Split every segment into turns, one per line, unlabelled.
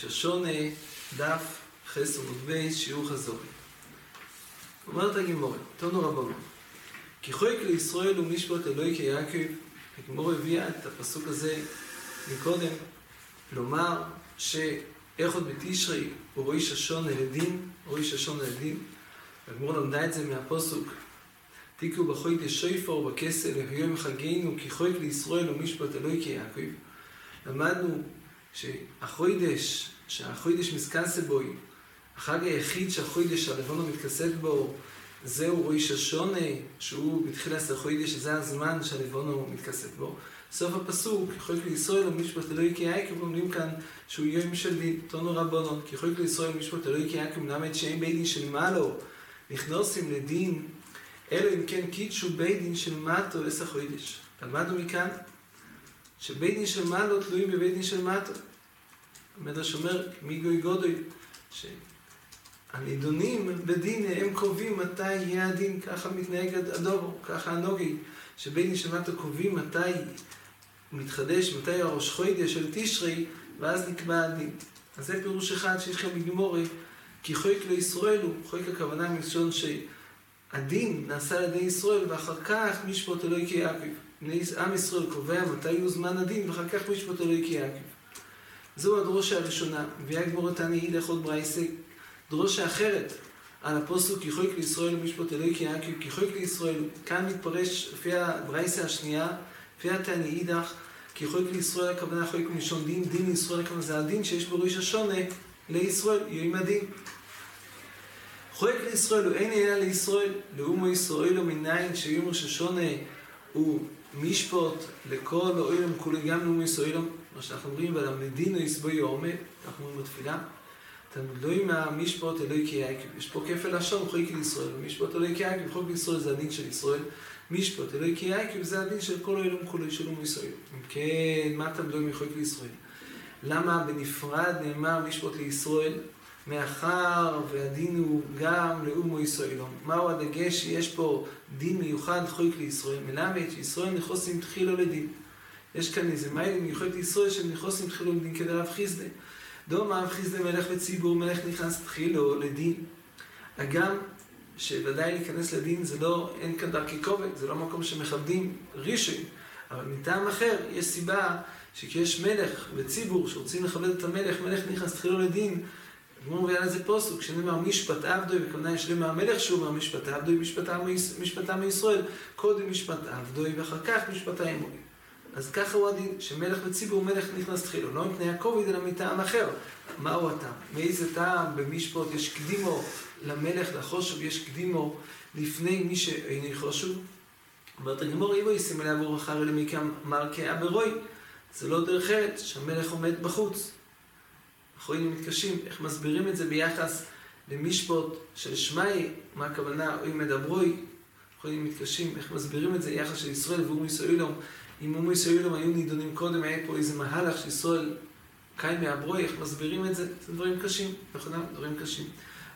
ראש השונה, דף חס עמוד בייס, שיעור חזורי. אומרת הגימורה, תונו רבנו, כי חויק לישראל ומשפט אלוהי כיעקב, הגימורה הביאה את הפסוק הזה מקודם, לומר שאיך עוד בתשרי הוא ראש השונה לדין, ראש השונה לדין, הגמורה למדה את זה מהפוסוק, תיקו בחוידש שויפור בכסל, והיום חגינו כי חויק לישראל ומשפט אלוהי כיעקב. למדנו שהחוידש, שהחוידש מסכנסה בוי, החג היחיד שהחוידש הלבונו מתכסת בו, זהו ראש השונה, שהוא בתחילת החוידש, שזה הזמן שהלבונו מתכסת בו. סוף הפסוק, חויק לישראל ומשפט אלוהי כי יעקב, אומרים כאן שהוא יום של תונו רבונות, כי חויק לישראל ומשפט אלוהי כי יעקב, מלמד שאין בית דין של מעלו, נכנוסים לדין, אלא אם כן קידשו בית דין של מטו עשר חוידש. למדנו מכאן שבית דין של מעלו תלויים בבית דין של מטו. המדרש אומר, מי גוי גודוי, שהנידונים בדין הם קובעים מתי יהיה הדין, ככה מתנהג הדור, ככה הנוגי, שבית דין של מטו קובעים מתי מתחדש, מתי הראש חוידש של תשרי, ואז נקבע הדין. אז זה פירוש אחד שיש כאן בגמורי, כי חויק לישראל הוא, חויק הכוונה מלשון שהדין נעשה על ידי ישראל, ואחר כך משפוט אלוהי כיעקב. עם ישראל קובע מתי הוא זמן הדין, ואחר כך משפוט אלוהי כיעקב. זו הדרושה הראשונה, מביאה גמור תני הילך עוד ברייסה, דרושה אחרת על הפוסוק כי חויק לישראל ומשפוט אלוהי כיעקב, כי חויק לישראל, כאן מתפרש לפי הברייסה השנייה, לפי התני אידך, כי חויק לישראל הכוונה חויק מלשון דין, דין לישראל הכוונה זה הדין שיש בו ראש השונה לישראל, יום הדין. חויק לישראל הוא אין אלא לישראל, לאומו ישראל הוא מניין שיום ראש השונה הוא משפוט לכל אוילם כולי גם לאומו ישראל, מה שאנחנו אומרים, ולמדינו יסבוי עומד, אנחנו אומרים בתפילה, תלוי מהמשפוט אלוהי כיעקב. יש פה כפל לשון, חויק לישראל, משפוט אלוהי כיעקב, חוק לישראל זה הדין של ישראל, משפוט אלוהי כיעקב זה הדין של כל אוילם כולי של ישראל. אם כן, מה תלוי מחויק לישראל? למה בנפרד נאמר משפוט לישראל? מאחר והדין הוא גם לאומו ישראלום. מהו הדגש שיש פה דין מיוחד חויק לישראל? מלמד שישראל נכוסים תחילו לדין. יש כאן איזה מיילים מיוחד לישראל שהם נכוסים תחילו לדין כדי רב חיסדה. דומה רב חיסדה מלך בציבור, מלך נכנס תחילו לדין. הגם שוודאי להיכנס לדין זה לא, אין כאן דרכי כובד, זה לא מקום שמכבדים רישוי. אבל מטעם אחר יש סיבה שכשיש מלך וציבור שרוצים לכבד את המלך, מלך נכנס תחילו לדין, כמו מביא על איזה פוסוק, שנאמר משפט עבדוי, וכוונה יש למה המלך שהוא אומר משפט עבדוי, משפטם מישראל, קודם משפט עבדוי, ואחר כך משפט האמוני. אז ככה הוא הדין, שמלך וציבור מלך נכנס תחילו, לא מפני הכובד אלא מטעם אחר. מהו הטעם? מאיזה טעם במשפט יש קדימו למלך לחושב, יש קדימו לפני מי שאינו חושב? אומרת הגמור, איבו ישים אליה עבור אחר אלה מכם מרקע ברוי. זה לא דרך ארץ, שהמלך עומד בחוץ. אנחנו היינו מתקשים, איך מסבירים את זה ביחס למשפוט של שמאי, מה הכוונה, אוי מדברוי, אנחנו היינו מתקשים, איך מסבירים את זה יחס של ישראל ואומו ישראלום, אם אומו ישראלום היו נידונים קודם, היה פה איזה מהלך של ישראל קיים מהברוי, איך מסבירים את זה? זה דברים קשים, נכונה, דברים קשים.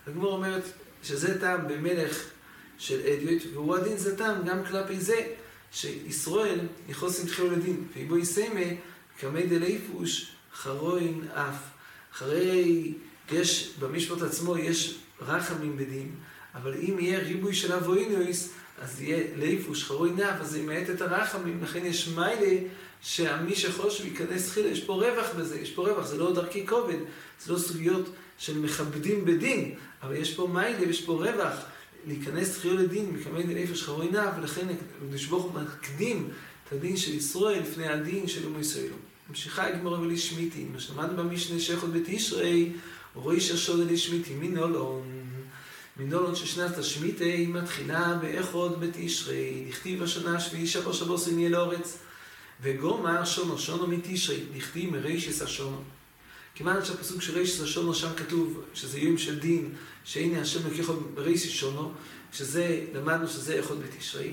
הגמור אומרת שזה טעם במלך של אדיוט, והוא הדין זה טעם גם כלפי זה, שישראל יכוס עם תחילו לדין, ואיבו יסיימה, קמי דליפוש, חרוין אף. אחרי, יש, במשפט עצמו יש רחמים בדין, אבל אם יהיה ריבוי של אבוינויס, אז יהיה ליפוש חרוי נף, אז זה ימעט את הרחמים, לכן יש מיילה שמי שחושב ייכנס חילה, יש פה רווח בזה, יש פה רווח, זה לא דרכי כובד, זה לא סוגיות של מכבדים בדין, אבל יש פה מיילה ויש פה רווח, להיכנס חילה לדין, דין ליפוש חרוי נף, ולכן נשבוך מקדים את הדין של ישראל לפני הדין של אומו ישראלו. ממשיכה הגמורה ולשמיתי, מה שלמדנו במשנה שייכות בתשרי, רואי ששוד לשמיתי, מנולון. מנולון ששנת השמיתי מתחילה באחוד בתשרי, נכתיב השנה השביעי שבו שבו סיניה לאורץ. וגומר שונו שונו מתשרי, נכתיב מרישס השונו. כיוון שהפסוק של רישס השונו שם כתוב שזה יום של דין, שהנה השם לוקח ברישס שונו, שזה, למדנו שזה אחד בתשרי.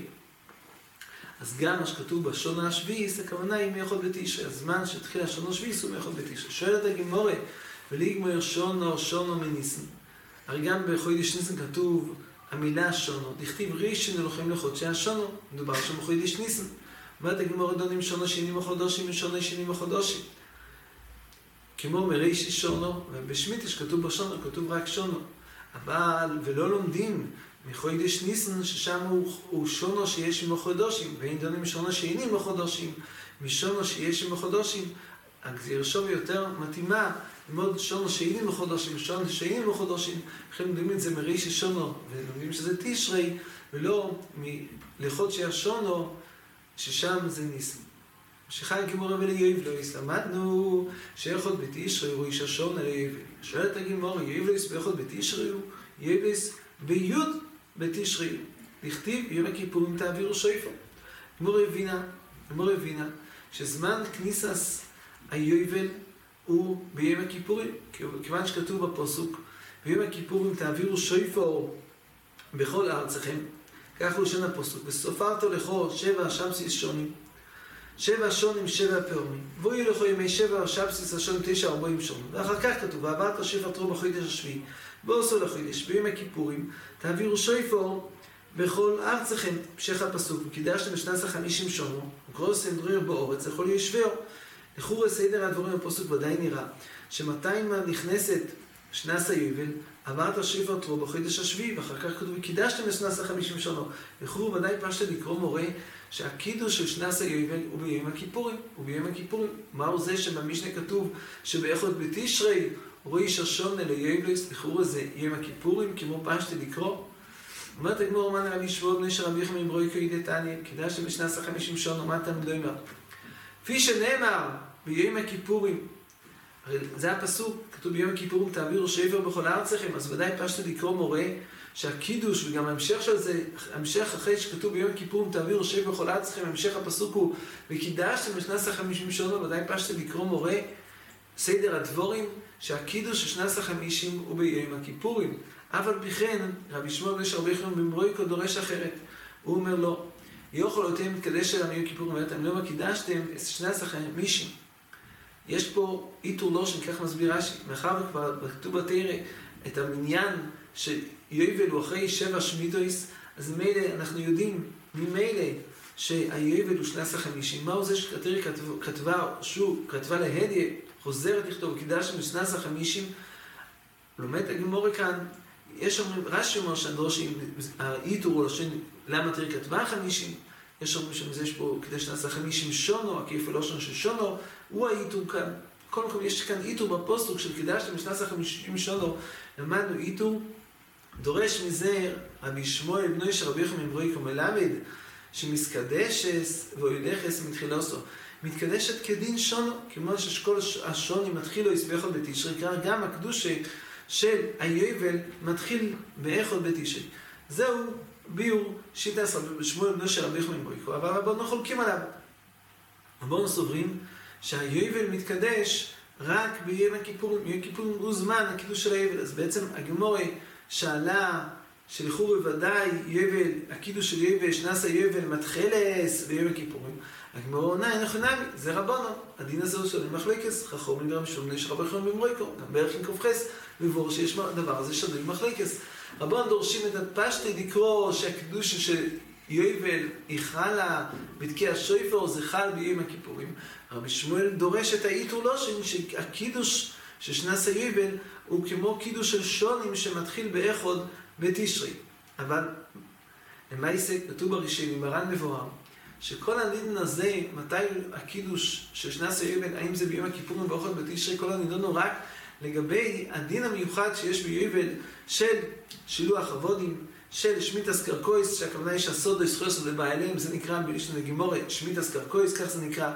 אז גם מה שכתוב בשונה השביעיס, הכוונה היא מאחוד בתשרי. הזמן שהתחיל השונה השביעיס הוא מאחוד בתשרי. שואלת הגמורה, וליגמר שונו שונו מניסן. הרי גם בחודש ניסן כתוב המילה שונו. דכתיב ראשון אלוהים לחודשי השונו. מדובר שם בחודש ניסן. אומרת הגמורה דונים שונו שנים וחודשים ושונו שנים וחודשים. כמו מרישי שונו, ובשמיטיש כתוב בשונו, כתוב רק שונו. אבל, ולא לומדים מחוידש ניסן, ששם הוא, הוא שונו שיש עמו חודשים, ואין דונים שונו שאיני עמו חודשים, משונו שיש עמו חודשים. הגזיר שוב יותר מתאימה ללמוד שונו שאיני עמו חודשים, שונו שאיני עמו חודשים, לכן לומדים את זה מרישי שונו, ולומדים שזה תשרי, ולא מלחודשי השונו, ששם זה ניסן. שחי גימורה וליובלויס, למדנו שאיכות בתשרי הוא איש השון על היובל. שואלת הגימורה, יובלויס באיכות בתשרי הוא יובלויס ביוד בתשרי. לכתיב יום הכיפורים תעבירו שויפו. גימורה הבינה, גימורה הבינה, שזמן כניסס היובל הוא ביום הכיפורים, כיוון שכתוב בפוסוק, ביום הכיפורים תעבירו שויפו בכל ארצכם, כך הוא לשון הפוסוק, וסופרתו לכו שבע שבסיס שונים. שבע שונים שבע פעמים. והוא ילכו ימי שבע שבסיס השון תשע ארבעים שונים. ואחר כך כתוב, ועברת שפר תרום בחודש השביעי, ועושו לחודש, ביום הכיפורים, תעבירו שויפור בכל ארצכם, המשך הפסוק, וקידשתם בשנת החמישים שונו, וקרוסם דריר באורץ, לכל ישבהו. לכאורה סדר הדבורים בפסוק ודאי נראה, שמתי נכנסת שנס היובל, עברת שפר תרום בחודש השביעי, ואחר כך כתוב, וקידשתם בשנת החמישים שונו. לכאורה ודאי פשט לקרוא מורה שהקידוש של שנס היובל הוא ביום הכיפורים, הוא ביום הכיפורים. מהו זה שבמשנה כתוב שבאחד בתשרי רואי ששון אל היובלס, לכאורה זה יום הכיפורים, כמו פשטי לקרוא. אומרת הגמור אומן רבי שבוע בני שרבי יחמי ברוי כידי תניא, כדאי שבשנס החמישים שון לא יאמר. כפי שנאמר ביום הכיפורים, הרי זה הפסוק, כתוב ביום הכיפורים תעבירו שבר בכל ארצכם, אז ודאי פשטי לקרוא מורה שהקידוש וגם ההמשך של זה, המשך אחרי שכתוב ביום הכיפורים תעבירו שב בכל ארצכם, המשך הפסוק הוא וקידשתם בשנס החמישים שונו, ודאי פשטי לקרוא מורה סדר הדבורים, שהקידוש של שנס החמישים הוא ביום הכיפורים. אף על פי כן, רבי שמואל בן שרבי יחנון במרויקו דורש אחרת. הוא אומר לו, יוכל אותם מתקדש אליהם יום כיפורים, ואתם לא מקידשתם את שנס החמישים. יש פה איתור לושן, כך מסביר רש"י, מאחר וכבר כתוב בתרא את המניין שיובל הוא אחרי שבע שמידויס, אז ממילא אנחנו יודעים ממילא שהיובל הוא שנס החמישים. מהו זה שכתר כתבה, שוב, כתבה להדיה, חוזרת לכתוב, קידש משנס החמישים, לומד הגמורה כאן, יש אומרים, רש"י אומר שהדרושים, האיתור הוא לשון, למה תראי כתבה חמישים? יש אומרים שמזה יש פה, כדי שנעשה חמישים שונו, הכיף הלושן של שונו, הוא האיתור כאן. קודם כל יש כאן איתור בפוסטוק של קידשתם משנס החמישים שונו, למדנו איתור דורש מזה רבי שמואל בנו של רבי יחמן ברויקו מלמד שמסקדשס ואוידכס מתחילוסו. מתקדשת כדין שונו, כמו שכל השוני מתחילו יסבכו בתשרי, גם הקדושה של היובל מתחיל באחוד בתשרי. זהו ביור שיטה עשרה בשמואל בנו של רבי יחמן ברויקו, אבל רבנו חולקים עליו. רבנו סוברים שהיובל מתקדש רק ביום הכיפורים, יום הכיפורים הוא זמן הקידוש של היובל, אז בעצם הגמורי שאלה שלכו בוודאי יבל, הקידוש של יבל, שנס היבל מתחלס ביום הכיפורים. הגמרא עונה, אין לכם נמי, זה רבונו. הדין הזה הוא של מחלקס, חכום לגרם שום נש רבי חיים במרויקו, גם בערך עם כ"חס, ובור שיש הדבר הזה שנוי מחלקס. רבון דורשים את הפשטי לקרוא שהקידוש של יובל היא חלה בתקיע השויפר, זה חל ביום הכיפורים. רבי שמואל דורש את האיתור לא, שהקידוש של שנס היובל הוא כמו קידוש של שונים שמתחיל באחוד בתשרי. אבל למעשה כתוב בראשון, מרן מבואר, שכל הנידון הזה, מתי הקידוש של שנס היובל, האם זה ביום הכיפורים באחוד בתשרי, כל הנידון הוא רק לגבי הדין המיוחד שיש ביובל של שילוח אבודים, של שמיטס קרקויס, שהכוונה יש הסודו יסחוסו לבעליהם, זה נקרא בלשון הגימורת שמיטס קרקויס, כך זה נקרא.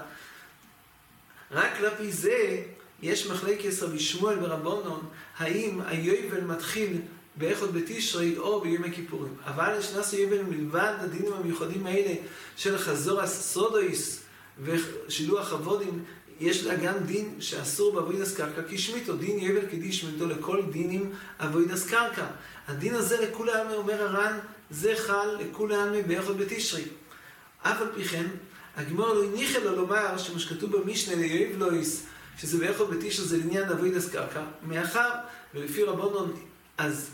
רק כלפי זה יש מחלקת רבי שמואל ורבונון, האם היובל מתחיל באחד בתשרי או ביום הכיפורים. אבל ישנס היובל מלבד הדינים המיוחדים האלה של חזור הסודויס ושילוח אבודים, יש לה גם דין שאסור באבוידס קרקע כשמיתו, דין יבל כדין שמיתו לכל דינים אבוידס קרקע. הדין הזה לכולי עלמי, אומר הר"ן, זה חל לכולי עלמי באחד בתשרי. אף על פי כן, הגמור לא הניחה לו לומר שמה שכתוב במשנה ליואב לויס, שזה באחד בתשרי זה לעניין אבוידס קרקע, מאחר ולפי רבונון, אז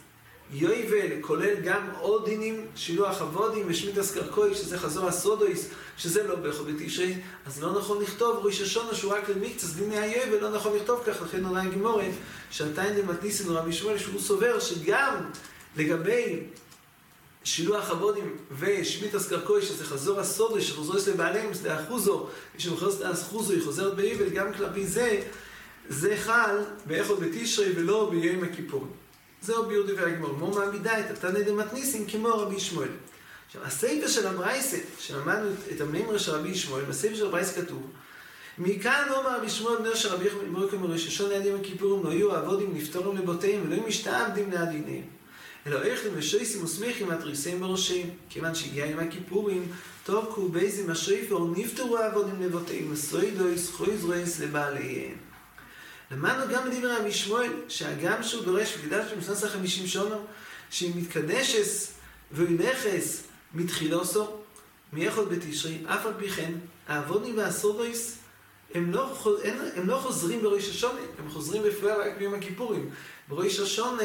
יויבל כולל גם עוד דינים, שילוח אבודים ושמית אסקרקוי, שזה חזור הסודויס, שזה לא באחד בתשרי, אז לא נכון לכתוב ראש השונה שהוא רק למקצס דיני היובל, לא נכון לכתוב כך, לכן עונה גמורת, שעתיים דמתניסין רבי שמואל, שהוא סובר שגם לגבי שילוח אבודים ושמית אסקרקוי, שזה חזור הסודויס, שחוזר לבעליהם, זה אחוזו, כשמחזור את האחוזו, היא חוזרת ביובל, גם כלפי זה, זה חל באחד בתשרי ולא ביום הכיפורים. זהו ביור דברי הגמור. מו מעמידה את התנא דמתניסים כמו רבי שמואל. עכשיו, הסייפה של הברייסה, שלמדנו את המימרה של רבי שמואל, בסייפה של הברייסה כתוב, מכאן אומר רבי שמואל בנר של רבי מורקו מראש השון ליד יום הכיפורים, לא יהיו עבודים נפטורים לבותיהם, ולא יהיו משתעבדים ליד עיניהם. אלא איך למשויסים וסמיכים התריסים בראשיהם, כיוון שהגיע יום הכיפורים, טוב כו בייזים השריפו, נפטרו העבודים לבותיהם, וסוידויס חויזרויס לבעליהם. למדנו גם בדברי רבי שמואל, שהגם שהוא דורש מקדש במשנס החמישים שונו, שהיא מתקדשס והיא נכס מתחילוסו, מיכול בתשרי, אף על פי כן, העבודים והסודויס, הם לא, הם לא חוזרים בראש השונה, הם חוזרים בפועל רק ביום הכיפורים. בראש השונה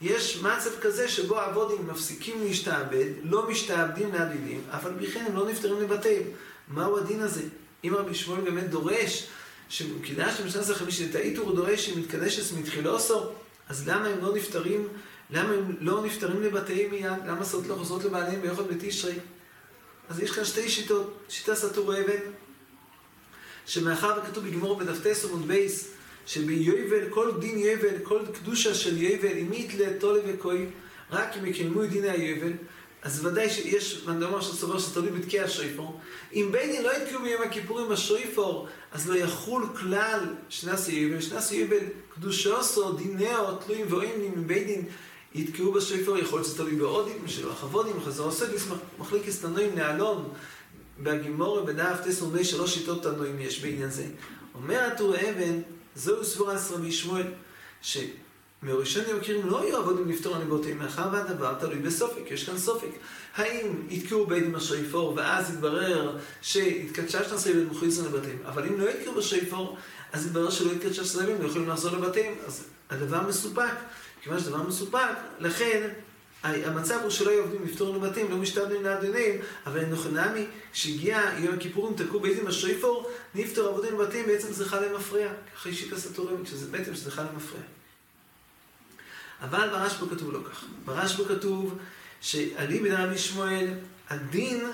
יש מצב כזה שבו העבודים מפסיקים להשתעבד, לא משתעבדים לעדידים, אף על פי כן הם לא נפטרים לבתיהם. מהו הדין הזה? אם רבי שמואל באמת דורש שקידש במשנס החמישי, תעיתו הוא דורש שמתקדשת מתחילוסו, אז למה הם לא נפטרים, למה הם לא נפטרים לבתיהם מיד? למה סוד לא חוזרות לבעליהם ביוחד בתשרי? אז יש כאן שתי שיטות. שיטה סתור אבן, שמאחר וכתוב בגמור בדף טס עמוד בייס, שביובל, כל דין יובל, כל קדושה של יובל, אם יתלה תולה וכוי, רק אם יקיימו את דיני היובל, אז ודאי שיש מנדומר שסובר שתלוי בתקיע השויפור. אם ביני לא יתקעו ביום הכיפורים בשויפור, אז לא יחול כלל שנס יבל. שנס יבל, קדושוסו, דינאו, תלויים ואוימים, אם בידין יתקעו בשויפור, יכול להיות שתלוי בעודים, שלא חבודים, חזר עושה מחליק אסתנועים נעלון, בגימורה בדף תסעודי שלוש שיטות תנועים יש בעניין זה. אומר הטור אבן, זהו סבור רבי שמואל, ש... מראשונים מכירים לא היו עבודים לפתור הנבותים, מאחר והדבר תלוי בסופק, יש כאן סופק. האם יתקעו בית עם השיפור, ואז יתברר שהתקדשה שנת סביב ומוכריז לבתים, אבל אם לא יתקעו בשיפור, אז יתברר שלא התקדשה סביב והם יכולים לחזור לבתים, אז הדבר מסופק. כיוון שדבר מסופק, לכן המצב הוא שלא יהיו עובדים לפתור לבתים, לא משתעבדים לאדונים, אבל נוחנמי, כשהגיע יום הכיפורים, תקעו בית עם השיפור, נפתור עבודים לבתים, בעצם חל למפריע. ככה אישית הסטורים, כשזה בעצם שזה חל למפריע. אבל ברשב"א כתוב לא כך. ברשב"א כתוב שעלי בן רבי שמואל, הדין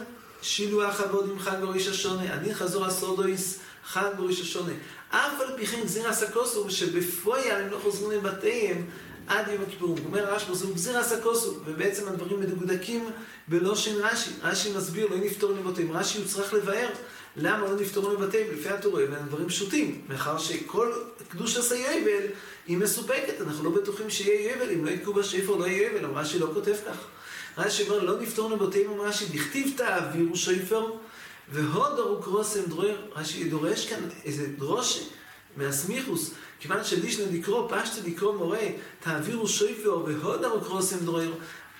שילוח עבוד חג בראש השונה, הדין חזור הסודויס חג בראש השונה. אף על פי כן גזיר הסקוסו, שבפועל הם לא חוזרים לבתיהם עד יום הכיפורים. אומר רשב"א, זהו גזיר הסקוסו, ובעצם הדברים מדוקדקים בלושן רש"י. רש"י מסביר, לא נפתור לבתיהם. רש"י הוא צריך לבאר למה לא נפתרו לבתיהם לפי התורה, והם דברים פשוטים, מאחר שכל קדוש עשה יבל היא מסופקת, אנחנו לא בטוחים שיהיה יבל, אם לא יתקעו בשפר לא יהיה יבל, רש"י לא כותב כך. רש"י אומר, לא נפתור לבתיהם, אומר רש"י, דכתיב תעבירו והוד ארוך רוסם דרור, רש"י דורש כאן איזה דרוש מהסמיכוס, כיוון שלישנה לקרוא, פשטה לקרוא מורה, תעבירו שפר והוד ארוך רוסם דרור,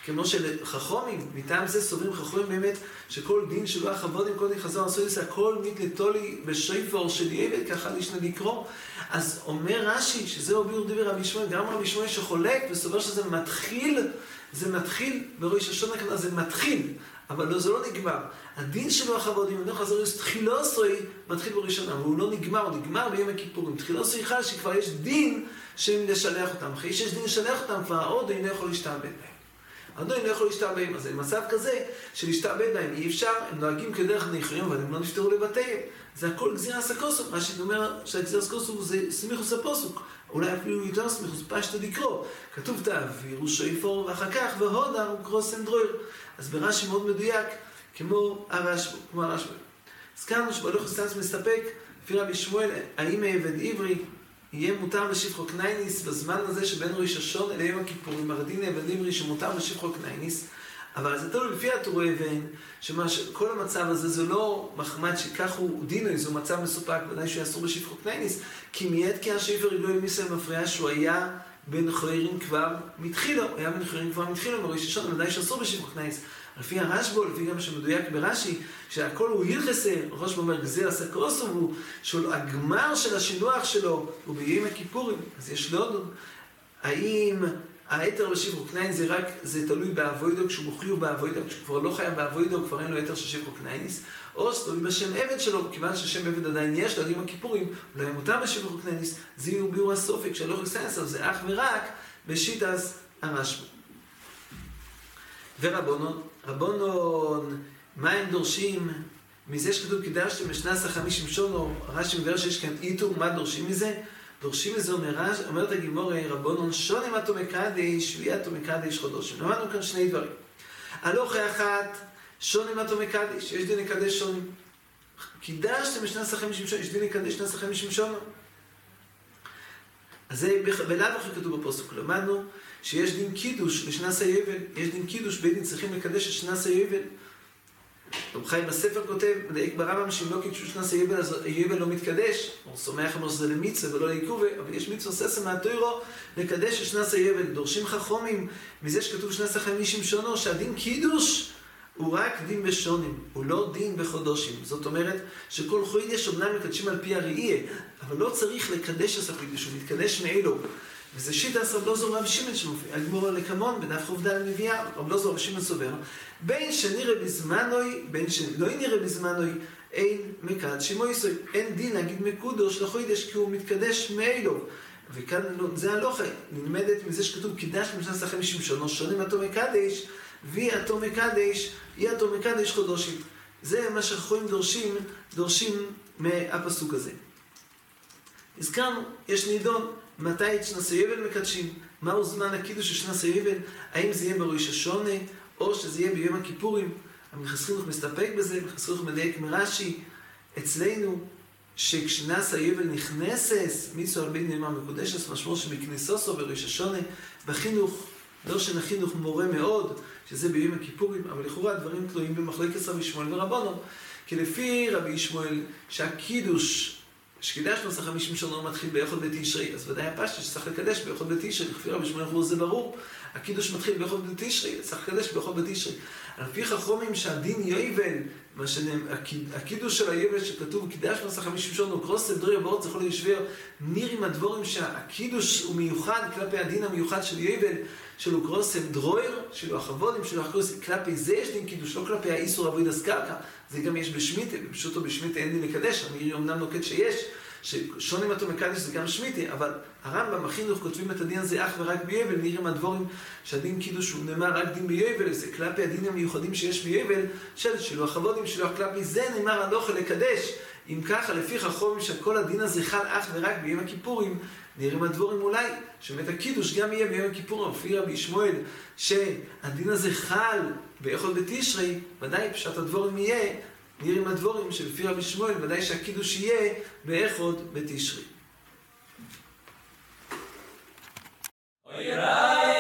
כמו של חכומים, מטעם זה סוברים חכומים באמת שכל דין שלא החבוד עם כל דין חזר עשו לזה הכל מתלתולי בשיפור של יבל, ככה לישנה לקרוא. אז אומר רש"י, שזהו ביור דבר רבי שמואל, גם רבי שמואל שחולק וסובר שזה מתחיל, זה מתחיל בראש השונה כנראה, זה מתחיל, אבל לא, זה לא נגמר. הדין שלו החבוד עם לא חזר לזה תחילוסוי מתחיל בראשונה, והוא לא נגמר, הוא נגמר ביום הכיפורים. תחילוסוי חל שכבר יש דין לשלח אותם. אחרי שיש דין לשלח אותם, כבר העוד אינו יכול להשתעבד בהם. אדוני לא יכול להשתעבד אז זה מצב כזה של להשתעבד בהם אי אפשר, הם נוהגים כדרך נכרים, אבל הם לא נפטרו לבתיהם. זה הכל גזירה סקוסוק, מה שאני אומר שהגזירה סקוסוק זה סמיכוס הפוסוק, אולי אפילו יותר סמיכוס, פשטו לקרוא. כתוב תעבירו שויפור, ואחר כך והודה וקרוסם דרויר. אז ברש"י מאוד מדויק, כמו הרשב"א, כמו הרשב"א. הזכרנו שבהלוך הסטנס מסתפק, לפי רבי שמואל, האם עבד עברי יהיה מותר לשפחו קנייניס בזמן הזה שבין ראש השון אל יום הכיפורים, הרדין אבן עברי שמותר לשפחו קנייניס, אבל זה תלוי לפי הטורי אבן, שכל המצב הזה זה לא מחמד שכך הוא דינוי, זה מצב מסופק, ודאי שהוא אסור בשפחו קנייניס, כי מיד כי השפר רגלו מיסר מפריע שהוא היה בן חיירים כבר מתחילו, היה בן חיירים כבר מתחילו, מראש השון, ודאי שאסור בשפחו קנייניס. לפי הרשב"א, לפי גם שמדויק ברש"י, שהכל הוא הלכסה, רשב"א אומר גזיר הסקרוסו, הוא שהגמר של השילוח שלו הוא ביום הכיפורים. אז יש לו עוד, האם היתר בשברו קניין זה רק, זה תלוי באבוידו, כשהוא מוכיח באבוידו, כשהוא כבר לא חייב באבוידו, כבר אין לו היתר של שברו קנייניס, או זה תלוי בשם עבד שלו, כיוון ששם עבד עדיין יש לו, עם הכיפורים, אולי מותר בשברו קנייניס, זה יהיו ביור הסופק של הלוך לסנסר, זה אך ורק בשיטס הרשב"א. ורבונון, רבונון, מה הם דורשים מזה שכתוב קידשתם בשנס החמישים שונו, רש"י מבאר שיש כאן איתור, מה דורשים מזה? דורשים מזה, אומר, אומרת הגימורי, רבונון, שוני מתו מקדש, ויאתו מקדש חודשים. למדנו כאן שני דברים. הלוך האחת, שוני מתו מקדש, יש דין לקדש שוני. קידשתם בשנס החמישים שונו, יש דין לקדש שנס החמישים שונו. אז זה בלאו הכי כתוב בפוסק, למדנו שיש דין קידוש לשנס היבל, יש דין קידוש, בית דין צריכים לקדש את שנס היבל. רב חיים בספר כותב, מדייק ברמב"ם שאם לא קידשו שנס היבל, אז היבל לא מתקדש. הוא סומך אמרו שזה למצווה ולא לעיכובה, אבל יש מצווה ססה מהטוירו לקדש את שנס היבל. דורשים חכומים מזה שכתוב שנס החמישים שונו, שהדין קידוש הוא רק דין בשונים, הוא לא דין בחודשים. זאת אומרת שכל חוידש אומנם מקדשים על פי הראייה, אבל לא צריך לקדש את הקדוש, הוא מתקדש מאלו. וזה שיטה רב לוזור רב שמעון שמופיע, הגמור לקמון, בדף ח"ד מביאה, רב לוזור רב שמעון סובר, בין שנראה בזמנוי, בין שלא נראה בזמנוי, אין מקד שמויסוי, אין דין להגיד מקודוש לחוידש, כי הוא מתקדש מאלו. וכאן זה הלוכה, נלמדת מזה שכתוב קידש במשנת החמישים שונו, שונים אתו מקדש, וי אתו מקדש, אי אתו מקדש חודשים. זה מה שהחויים דורשים, דורשים מהפסוק הזה. הזכרנו, יש נידון, מתי את שנס היבל מקדשים? מהו זמן הקידוש של שנס היבל? האם זה יהיה בראש השונה, או שזה יהיה ביום הכיפורים? המכס חינוך מסתפק בזה, המכס חינוך מדייק מרש"י. אצלנו, שכשנס היבל נכנסס, מיסו בין נאמר מקודשס, משמעו שבכניסוסו בראש השונה, בחינוך, לא של החינוך מורה מאוד, שזה ביום הכיפורים, אבל לכאורה הדברים תלויים במחלקת רבי שמואל ורבונו. כי לפי רבי שמואל, שהקידוש שקידש נוסח חמישים שנה מתחיל ביכול בתשרי, אז ודאי הפשטי שצריך לקדש ביכול בתשרי, לפי רבי שמואל חבור זה ברור, הקידוש מתחיל ביכול בתשרי, צריך לקדש ביכול בתשרי. על פי חכומים שהדין יויבל, מה שנאמר, הקידוש של היובל שכתוב, קידש נוסח חמישים שנה, קרוס דריה באורץ זה יכול להישבר, נראים הדבורים שהקידוש הוא מיוחד כלפי הדין המיוחד של יובל, שלו גרוסם דרויר, שלו החבודים, שלו החקוסם, כלפי זה יש דין קידוש, לא כלפי האיסור אבויד אז קרקע, זה גם יש בשמיטה, בפשוטו בשמיטה אין דין לקדש, המירי אמנם נוקד שיש, ששונים אותו מקדש זה גם שמיטי, אבל הרמב"ם, החינוך, כותבים את הדין הזה אך ורק ביבל, נראים הדבורים שהדין קידוש הוא נאמר רק דין ביבל, זה כלפי הדינים המיוחדים שיש ביבל, של שלו החבודים, שלו כלפי זה נאמר הלוך לקדש. אם ככה, לפי חכום שכל הדין הזה חל אך ורק ביום הכיפורים, נראים הדבורים אולי, שבאמת הקידוש גם יהיה ביום הכיפורים, לפי רבי שמואל, שהדין הזה חל באכול בתשרי, ודאי פשט הדבורים יהיה, נראה עם הדבורים שלפי רבי שמואל, ודאי שהקידוש יהיה באחוד בתשרי. אוי רב